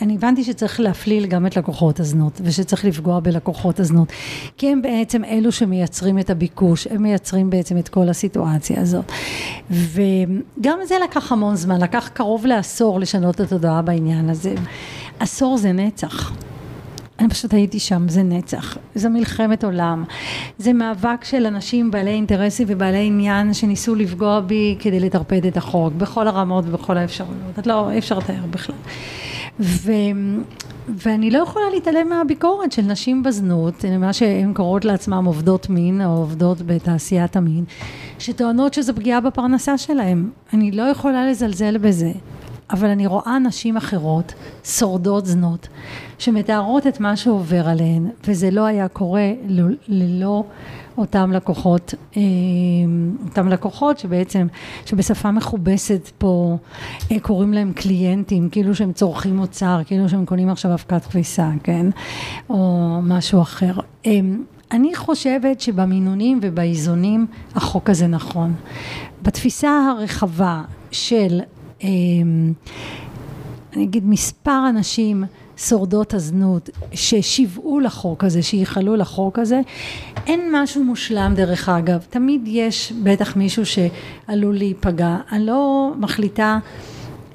ואני הבנתי שצריך להפליל גם את לקוחות הזנות, ושצריך לפגוע בלקוחות הזנות, כי הם בעצם אלו שמייצרים את הביקוש, הם מייצרים בעצם את כל הסיטואציה הזאת. וגם זה לקח המון זמן, לקח קרוב לעשור לשנות את התודעה בעניין הזה. עשור זה נצח. אני פשוט הייתי שם, זה נצח, זו מלחמת עולם, זה מאבק של אנשים בעלי אינטרסים ובעלי עניין שניסו לפגוע בי כדי לטרפד את החוק, בכל הרמות ובכל האפשרויות, את לא, אי אפשר לתאר בכלל. ו, ואני לא יכולה להתעלם מהביקורת של נשים בזנות, מה שהן קוראות לעצמן עובדות מין או עובדות בתעשיית המין, שטוענות שזו פגיעה בפרנסה שלהן. אני לא יכולה לזלזל בזה. אבל אני רואה נשים אחרות, שורדות זנות, שמתארות את מה שעובר עליהן, וזה לא היה קורה ללא אותם לקוחות, אה, אותם לקוחות שבעצם, שבשפה מכובסת פה אה, קוראים להם קליינטים, כאילו שהם צורכים מוצר, כאילו שהם קונים עכשיו אבקת כביסה, כן? או משהו אחר. אה, אני חושבת שבמינונים ובאיזונים החוק הזה נכון. בתפיסה הרחבה של אמ, אני אגיד מספר אנשים שורדות הזנות ששיוועו לחוק הזה, שייחלו לחוק הזה, אין משהו מושלם דרך אגב, תמיד יש בטח מישהו שעלול להיפגע, אני לא מחליטה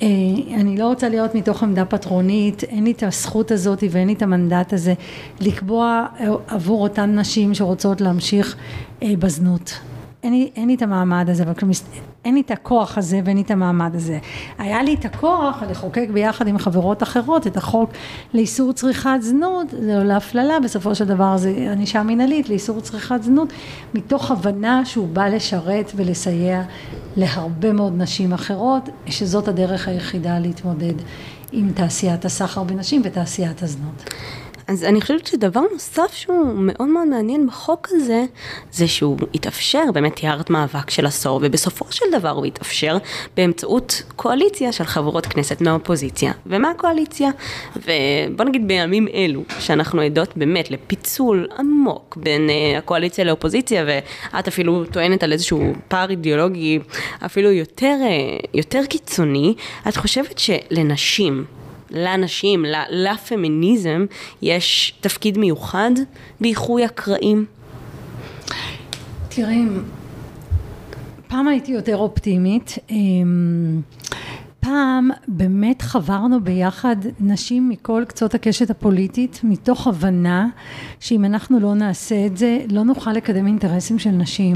אה, אני לא רוצה להיות מתוך עמדה פטרונית, אין לי את הזכות הזאת ואין לי את המנדט הזה לקבוע עבור אותן נשים שרוצות להמשיך אה, בזנות. אין לי, אין לי את המעמד הזה, אבל אין לי את הכוח הזה ואין לי את המעמד הזה. היה לי את הכוח לחוקק ביחד עם חברות אחרות את החוק לאיסור צריכת זנות, זה לא להפללה, בסופו של דבר זה ענישה מינהלית לאיסור צריכת זנות, מתוך הבנה שהוא בא לשרת ולסייע להרבה מאוד נשים אחרות, שזאת הדרך היחידה להתמודד עם תעשיית הסחר בנשים ותעשיית הזנות. אז אני חושבת שדבר נוסף שהוא מאוד מאוד מעניין בחוק הזה, זה שהוא התאפשר, באמת תיארת מאבק של עשור, ובסופו של דבר הוא התאפשר באמצעות קואליציה של חברות כנסת מהאופוזיציה ומהקואליציה. ובוא נגיד בימים אלו, שאנחנו עדות באמת לפיצול עמוק בין uh, הקואליציה לאופוזיציה, ואת אפילו טוענת על איזשהו פער אידיאולוגי אפילו יותר, uh, יותר קיצוני, את חושבת שלנשים, לנשים, לפמיניזם, יש תפקיד מיוחד באיחוי הקרעים? תראי, פעם הייתי יותר אופטימית. פעם באמת חברנו ביחד נשים מכל קצות הקשת הפוליטית מתוך הבנה שאם אנחנו לא נעשה את זה לא נוכל לקדם אינטרסים של נשים.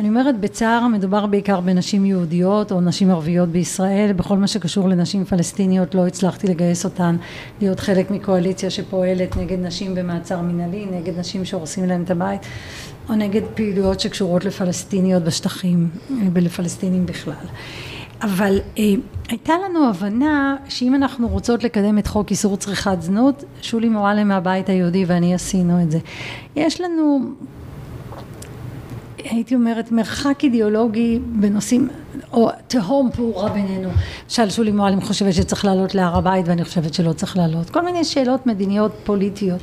אני אומרת בצער מדובר בעיקר בנשים יהודיות או נשים ערביות בישראל בכל מה שקשור לנשים פלסטיניות לא הצלחתי לגייס אותן להיות חלק מקואליציה שפועלת נגד נשים במעצר מנהלי נגד נשים שהורסים להם את הבית או נגד פעילויות שקשורות לפלסטיניות בשטחים ולפלסטינים בכלל אבל אה, הייתה לנו הבנה שאם אנחנו רוצות לקדם את חוק איסור צריכת זנות, שולי מועלם מהבית היהודי ואני עשינו את זה. יש לנו, הייתי אומרת, מרחק אידיאולוגי בנושאים או תהום פעורה בינינו. למשל שולי מועלם חושבת שצריך לעלות להר הבית ואני חושבת שלא צריך לעלות. כל מיני שאלות מדיניות פוליטיות.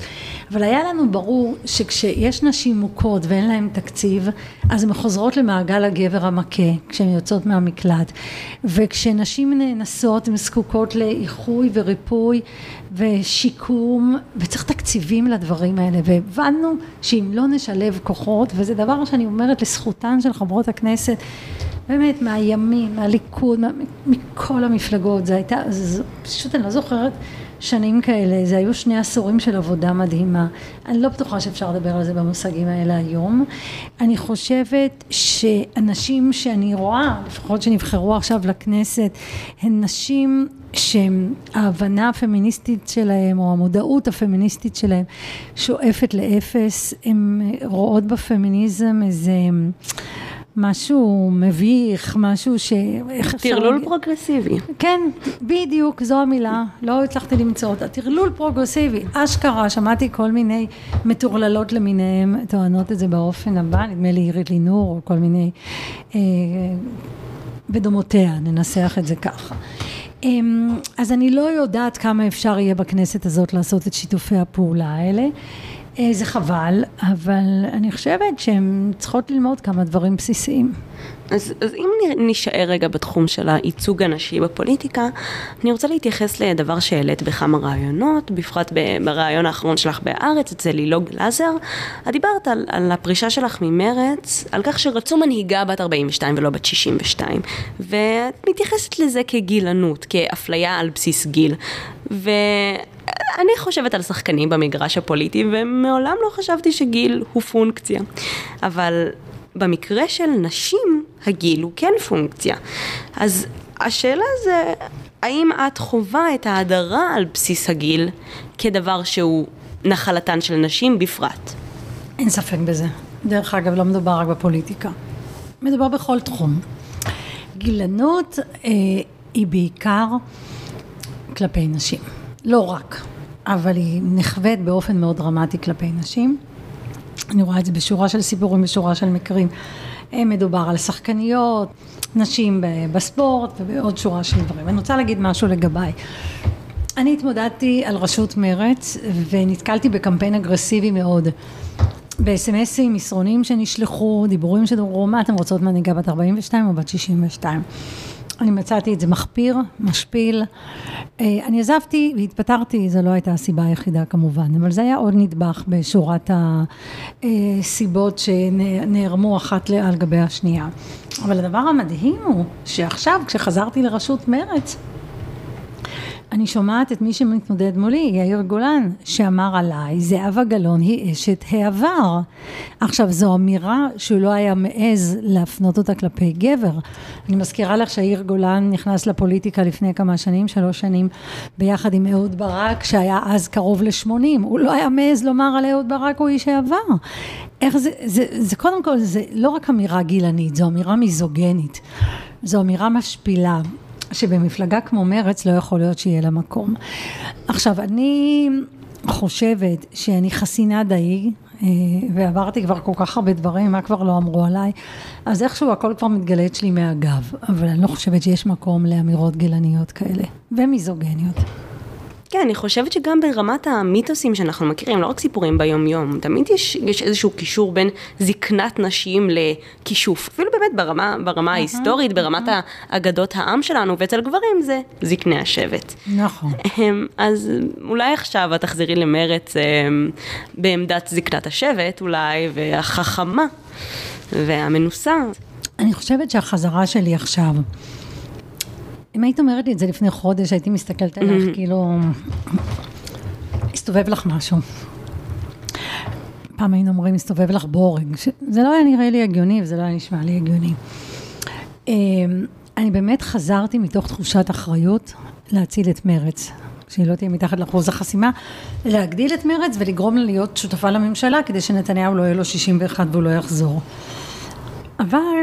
אבל היה לנו ברור שכשיש נשים מוכות ואין להן תקציב, אז הן חוזרות למעגל הגבר המכה כשהן יוצאות מהמקלט. וכשנשים נאנסות הן זקוקות לאיחוי וריפוי ושיקום וצריך תקציבים לדברים האלה והבנו שאם לא נשלב כוחות וזה דבר שאני אומרת לזכותן של חברות הכנסת באמת מהימין, מהליכוד, מה, מכל המפלגות, זה הייתה, זה, פשוט אני לא זוכרת שנים כאלה, זה היו שני עשורים של עבודה מדהימה. אני לא בטוחה שאפשר לדבר על זה במושגים האלה היום. אני חושבת שאנשים שאני רואה, לפחות שנבחרו עכשיו לכנסת, הן נשים שההבנה הפמיניסטית שלהם או המודעות הפמיניסטית שלהם שואפת לאפס, הן רואות בפמיניזם איזה משהו מביך, משהו ש... טרלול פרוגרסיבי. כן, בדיוק, זו המילה, לא הצלחתי למצוא אותה. טרלול פרוגרסיבי, אשכרה, שמעתי כל מיני מטורללות למיניהם טוענות את זה באופן הבא, נדמה לי עירית לינור או כל מיני... אה, בדומותיה, ננסח את זה ככה. אמ, אז אני לא יודעת כמה אפשר יהיה בכנסת הזאת לעשות את שיתופי הפעולה האלה. אה, זה חבל, אבל אני חושבת שהן צריכות ללמוד כמה דברים בסיסיים. אז, אז אם נישאר רגע בתחום של הייצוג הנשי בפוליטיקה, אני רוצה להתייחס לדבר שהעלית בכמה ראיונות, בפרט בריאיון האחרון שלך בהארץ, אצל לילוג גלאזר. את דיברת על, על הפרישה שלך ממרץ, על כך שרצו מנהיגה בת 42 ולא בת 62, ואת מתייחסת לזה כגילנות, כאפליה על בסיס גיל. ו... אני חושבת על שחקנים במגרש הפוליטי, ומעולם לא חשבתי שגיל הוא פונקציה. אבל במקרה של נשים, הגיל הוא כן פונקציה. אז השאלה זה, האם את חווה את ההדרה על בסיס הגיל כדבר שהוא נחלתן של נשים בפרט? אין ספק בזה. דרך אגב, לא מדובר רק בפוליטיקה. מדובר בכל תחום. גילנות אה, היא בעיקר כלפי נשים. לא רק, אבל היא נחווית באופן מאוד דרמטי כלפי נשים. אני רואה את זה בשורה של סיפורים, בשורה של מקרים. אה, מדובר על שחקניות, נשים בספורט ובעוד שורה של דברים. אני רוצה להגיד משהו לגביי. אני התמודדתי על ראשות מרץ ונתקלתי בקמפיין אגרסיבי מאוד. בסמסים, מסרונים שנשלחו, דיבורים שדברו, מה אתם רוצות מנהיגה בת 42 או בת 62? אני מצאתי את זה מחפיר, משפיל. אה, אני עזבתי והתפטרתי, זו לא הייתה הסיבה היחידה כמובן, אבל זה היה עוד נדבך בשורת הסיבות שנערמו אחת על גבי השנייה. אבל הדבר המדהים הוא שעכשיו כשחזרתי לראשות מרץ, אני שומעת את מי שמתמודד מולי, יאיר גולן, שאמר עליי, זהבה גלאון היא אשת העבר. עכשיו, זו אמירה שהוא לא היה מעז להפנות אותה כלפי גבר. אני מזכירה לך שיאיר גולן נכנס לפוליטיקה לפני כמה שנים, שלוש שנים, ביחד עם אהוד ברק, שהיה אז קרוב לשמונים. הוא לא היה מעז לומר על אהוד ברק, הוא איש העבר. איך זה, זה, זה, זה קודם כל, זה לא רק אמירה גילנית, זו אמירה מיזוגנית. זו אמירה משפילה. שבמפלגה כמו מרץ לא יכול להיות שיהיה לה מקום. עכשיו, אני חושבת שאני חסינה די, אה, ועברתי כבר כל כך הרבה דברים, מה כבר לא אמרו עליי, אז איכשהו הכל כבר מתגלה אצלי מהגב, אבל אני לא חושבת שיש מקום לאמירות גילניות כאלה, ומיזוגניות. כן, אני חושבת שגם ברמת המיתוסים שאנחנו מכירים, לא רק סיפורים ביום-יום, תמיד יש, יש איזשהו קישור בין זקנת נשים לכישוף. אפילו באמת ברמה, ברמה ההיסטורית, ברמת אגדות העם שלנו, ואצל גברים זה זקני השבט. נכון. אז אולי עכשיו את תחזרי למרץ בעמדת זקנת השבט, אולי, והחכמה והמנוסה. אני חושבת שהחזרה שלי עכשיו, אם היית אומרת לי את זה לפני חודש, הייתי מסתכלת עליך, כאילו, הסתובב לך משהו. פעם היינו אומרים, הסתובב לך בורג. זה לא היה נראה לי הגיוני, וזה לא היה נשמע לי הגיוני. אמ, אני באמת חזרתי מתוך תחושת אחריות להציל את מרץ. שהיא לא תהיה מתחת לאחוז החסימה, להגדיל את מרץ ולגרום לה להיות שותפה לממשלה, כדי שנתניהו לא יהיה לו 61 והוא לא יחזור. אבל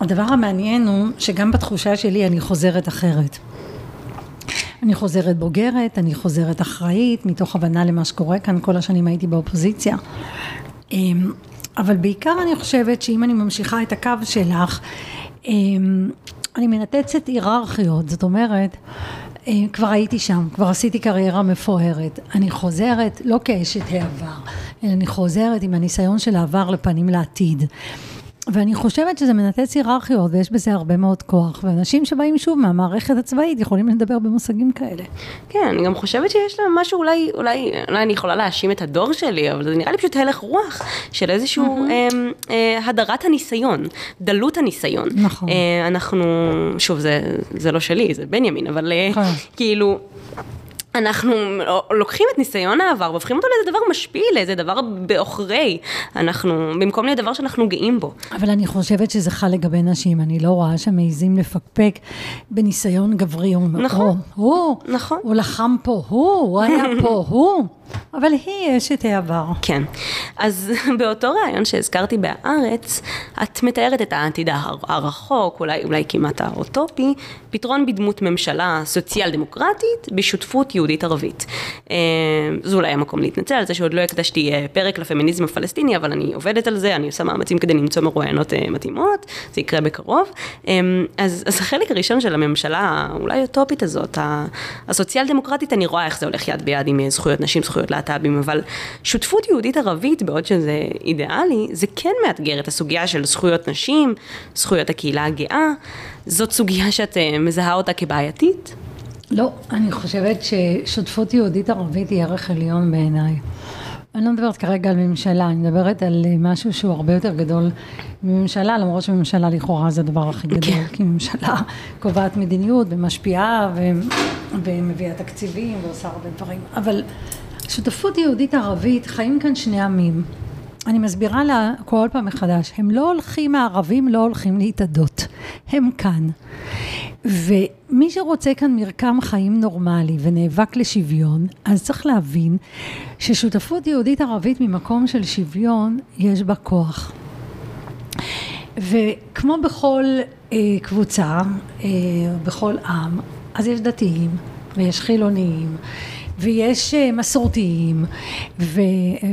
הדבר המעניין הוא שגם בתחושה שלי אני חוזרת אחרת. אני חוזרת בוגרת, אני חוזרת אחראית, מתוך הבנה למה שקורה כאן, כל השנים הייתי באופוזיציה. אמ, אבל בעיקר אני חושבת שאם אני ממשיכה את הקו שלך, אמ, אני מנתצת היררכיות, זאת אומרת, אה, כבר הייתי שם, כבר עשיתי קריירה מפוארת. אני חוזרת לא כאשת העבר, אלא אני חוזרת עם הניסיון של העבר לפנים לעתיד. ואני חושבת שזה מנתץ היררכיות, ויש בזה הרבה מאוד כוח. ואנשים שבאים שוב מהמערכת הצבאית יכולים לדבר במושגים כאלה. כן, אני גם חושבת שיש להם משהו, אולי, אולי, אולי אני יכולה להאשים את הדור שלי, אבל זה נראה לי פשוט הלך רוח של איזשהו mm-hmm. אה, אה, הדרת הניסיון, דלות הניסיון. נכון. אה, אנחנו, שוב, זה, זה לא שלי, זה בנימין, אבל אה, נכון. כאילו... אנחנו לוקחים את ניסיון העבר והופכים אותו לאיזה דבר משפיל, לאיזה דבר בעוכרי. אנחנו, במקום להיות דבר שאנחנו גאים בו. אבל אני חושבת שזה חל לגבי נשים, אני לא רואה שמעיזים לפקפק בניסיון גברי. נכון. הוא, נכון. הוא לחם פה, הוא, הוא היה פה, הוא. אבל היא אשת העבר. כן. אז באותו ראיון שהזכרתי בהארץ, את מתארת את העתיד הר- הרחוק, אולי, אולי כמעט האוטופי, פתרון בדמות ממשלה סוציאל דמוקרטית בשותפות יהודית ערבית. אה, זה אולי המקום להתנצל על זה שעוד לא הקדשתי אה, פרק לפמיניזם הפלסטיני, אבל אני עובדת על זה, אני עושה מאמצים כדי למצוא מרואיינות אה, מתאימות, זה יקרה בקרוב. אה, אז, אז החלק הראשון של הממשלה, אולי אוטופית הזאת, הסוציאל דמוקרטית, אני רואה איך זה הולך יד ביד עם אה, זכויות נשים, זכויות להט"בים, אבל שותפות יהודית ערבית, בעוד שזה אידיאלי, זה כן מאתגר את הסוגיה של זכויות נשים, זכויות הקהילה הגאה. זאת סוגיה שאת אה, מזהה אותה כבעייתית? לא, אני חושבת ששותפות יהודית ערבית היא ערך עליון בעיניי. אני לא מדברת כרגע על ממשלה, אני מדברת על אה, משהו שהוא הרבה יותר גדול מממשלה, למרות שממשלה לכאורה זה הדבר הכי גדול, כן. כי ממשלה קובעת מדיניות ומשפיעה ו... ומביאה תקציבים ועושה הרבה דברים, אבל שותפות יהודית ערבית, חיים כאן שני עמים. אני מסבירה לה כל פעם מחדש, הם לא הולכים, הערבים לא הולכים להתאדות, הם כאן. ומי שרוצה כאן מרקם חיים נורמלי ונאבק לשוויון, אז צריך להבין ששותפות יהודית ערבית ממקום של שוויון, יש בה כוח. וכמו בכל אה, קבוצה, אה, בכל עם, אז יש דתיים ויש חילונים ויש אה, מסורתיים, ו,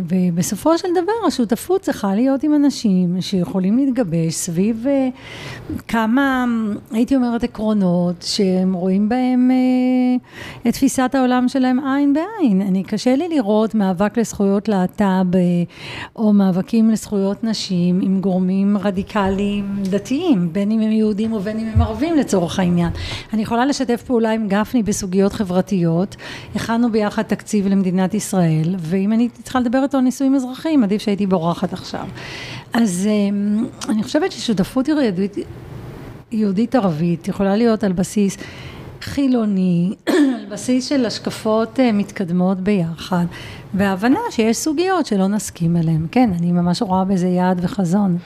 ובסופו של דבר השותפות צריכה להיות עם אנשים שיכולים להתגבש סביב אה, כמה, הייתי אומרת, עקרונות שהם רואים בהם אה, את תפיסת העולם שלהם עין בעין. אני, קשה לי לראות מאבק לזכויות להט"ב או מאבקים לזכויות נשים עם גורמים רדיקליים דתיים, בין אם הם יהודים ובין אם הם ערבים לצורך העניין. אני יכולה לשתף פעולה עם גפני בסוגיות חברתיות, הכנו ביחד תקציב למדינת ישראל, ואם אני צריכה לדבר איתו על נישואים אזרחיים, עדיף שהייתי בורחת עכשיו. אז אה, אני חושבת ששותפות יהודית, יהודית ערבית יכולה להיות על בסיס חילוני, על בסיס של השקפות אה, מתקדמות ביחד, והבנה שיש סוגיות שלא נסכים עליהן. כן, אני ממש רואה בזה יעד וחזון.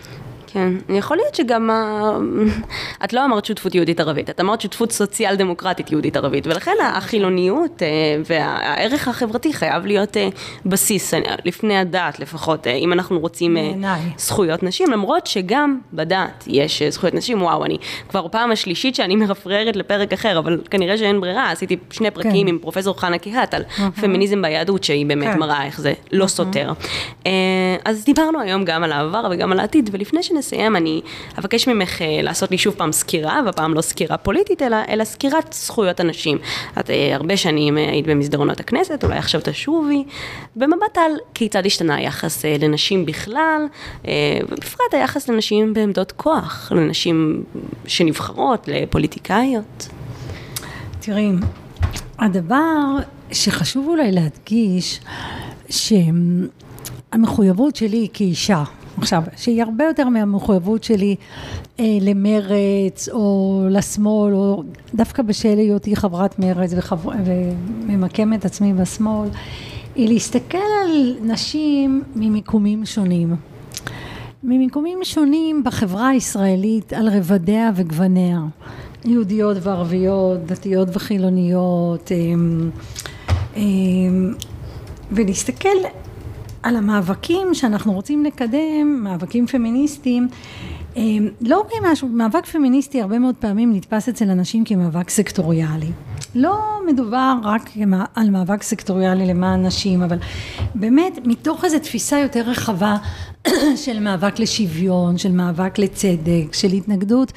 כן, יכול להיות שגם, ה... את לא אמרת שותפות יהודית ערבית, את אמרת שותפות סוציאל דמוקרטית יהודית ערבית, ולכן החילוניות אה, והערך החברתי חייב להיות אה, בסיס, אה, לפני הדת לפחות, אם אנחנו רוצים. זכויות נשים, למרות שגם בדת יש זכויות נשים, וואו, אני כבר פעם השלישית שאני מרפררת לפרק אחר, אבל כנראה שאין ברירה, עשיתי שני פרקים כן. עם פרופסור חנה קיהת על פמיניזם ביהדות, שהיא באמת כן. מראה איך זה לא סותר. אז דיברנו היום גם על העבר וגם על העתיד, ולפני שנסיים אני אבקש ממך אה, לעשות לי שוב פעם סקירה, והפעם לא סקירה פוליטית, אלא, אלא סקירת זכויות הנשים. את אה, הרבה שנים אה, היית במסדרונות הכנסת, אולי עכשיו תשובי, במבט על כיצד השתנה היחס לנשים בכלל, ובפרט היחס לנשים בעמדות כוח, לנשים שנבחרות, לפוליטיקאיות. תראי, הדבר שחשוב אולי להדגיש, שהמחויבות שלי כאישה, עכשיו, שהיא הרבה יותר מהמחויבות שלי אה, למרץ או לשמאל, או דווקא בשל היותי חברת מרץ וחבר... וממקמת עצמי בשמאל, היא להסתכל על נשים ממיקומים שונים. ממיקומים שונים בחברה הישראלית על רבדיה וגווניה, יהודיות וערביות, דתיות וחילוניות, אמ, אמ, ולהסתכל על המאבקים שאנחנו רוצים לקדם, מאבקים פמיניסטיים, אמ, לא כמשהו, מאבק פמיניסטי הרבה מאוד פעמים נתפס אצל אנשים כמאבק סקטוריאלי. לא מדובר רק על מאבק סקטוריאלי למען נשים, אבל באמת מתוך איזו תפיסה יותר רחבה של מאבק לשוויון, של מאבק לצדק, של התנגדות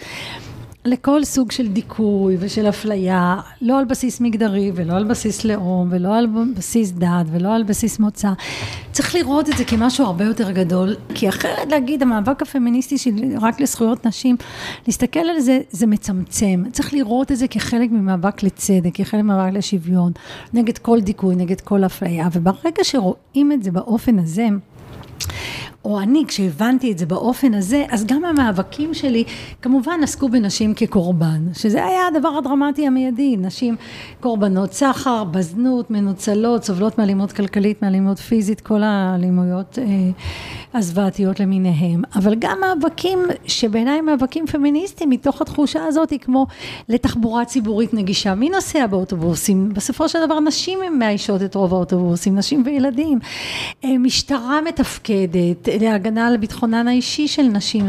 לכל סוג של דיכוי ושל אפליה, לא על בסיס מגדרי ולא על בסיס לאום ולא על בסיס דת ולא על בסיס מוצא. צריך לראות את זה כמשהו הרבה יותר גדול, כי אחרת להגיד המאבק הפמיניסטי של רק לזכויות נשים, להסתכל על זה, זה מצמצם. צריך לראות את זה כחלק ממאבק לצדק, כחלק ממאבק לשוויון, נגד כל דיכוי, נגד כל אפליה, וברגע שרואים את זה באופן הזה, או אני, כשהבנתי את זה באופן הזה, אז גם המאבקים שלי כמובן עסקו בנשים כקורבן, שזה היה הדבר הדרמטי המיידי, נשים קורבנות סחר, בזנות, מנוצלות, סובלות מאלימות כלכלית, מאלימות פיזית, כל האלימויות אה, הזוועתיות למיניהם, אבל גם מאבקים שבעיניי מאבקים פמיניסטיים, מתוך התחושה הזאת, כמו לתחבורה ציבורית נגישה. מי נוסע באוטובוסים? בסופו של דבר נשים מאיישות את רוב האוטובוסים, נשים וילדים. אה, משטרה מתפקדת, להגנה על ביטחונן האישי של נשים.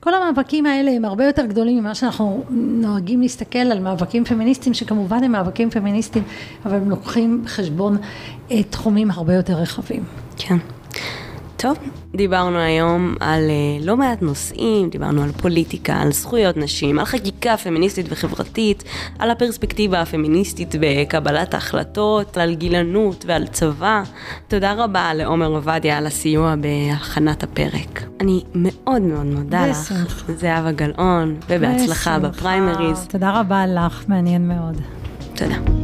כל המאבקים האלה הם הרבה יותר גדולים ממה שאנחנו נוהגים להסתכל על מאבקים פמיניסטיים, שכמובן הם מאבקים פמיניסטיים, אבל הם לוקחים בחשבון אה, תחומים הרבה יותר רחבים. כן. טוב, דיברנו היום על uh, לא מעט נושאים, דיברנו על פוליטיקה, על זכויות נשים, על חקיקה פמיניסטית וחברתית, על הפרספקטיבה הפמיניסטית בקבלת ההחלטות, על גילנות ועל צבא. תודה רבה לעומר עובדיה על הסיוע בהכנת הפרק. אני מאוד מאוד מודה לך, זהבה גלאון, ובהצלחה בפריימריז. תודה רבה לך, מעניין מאוד. תודה.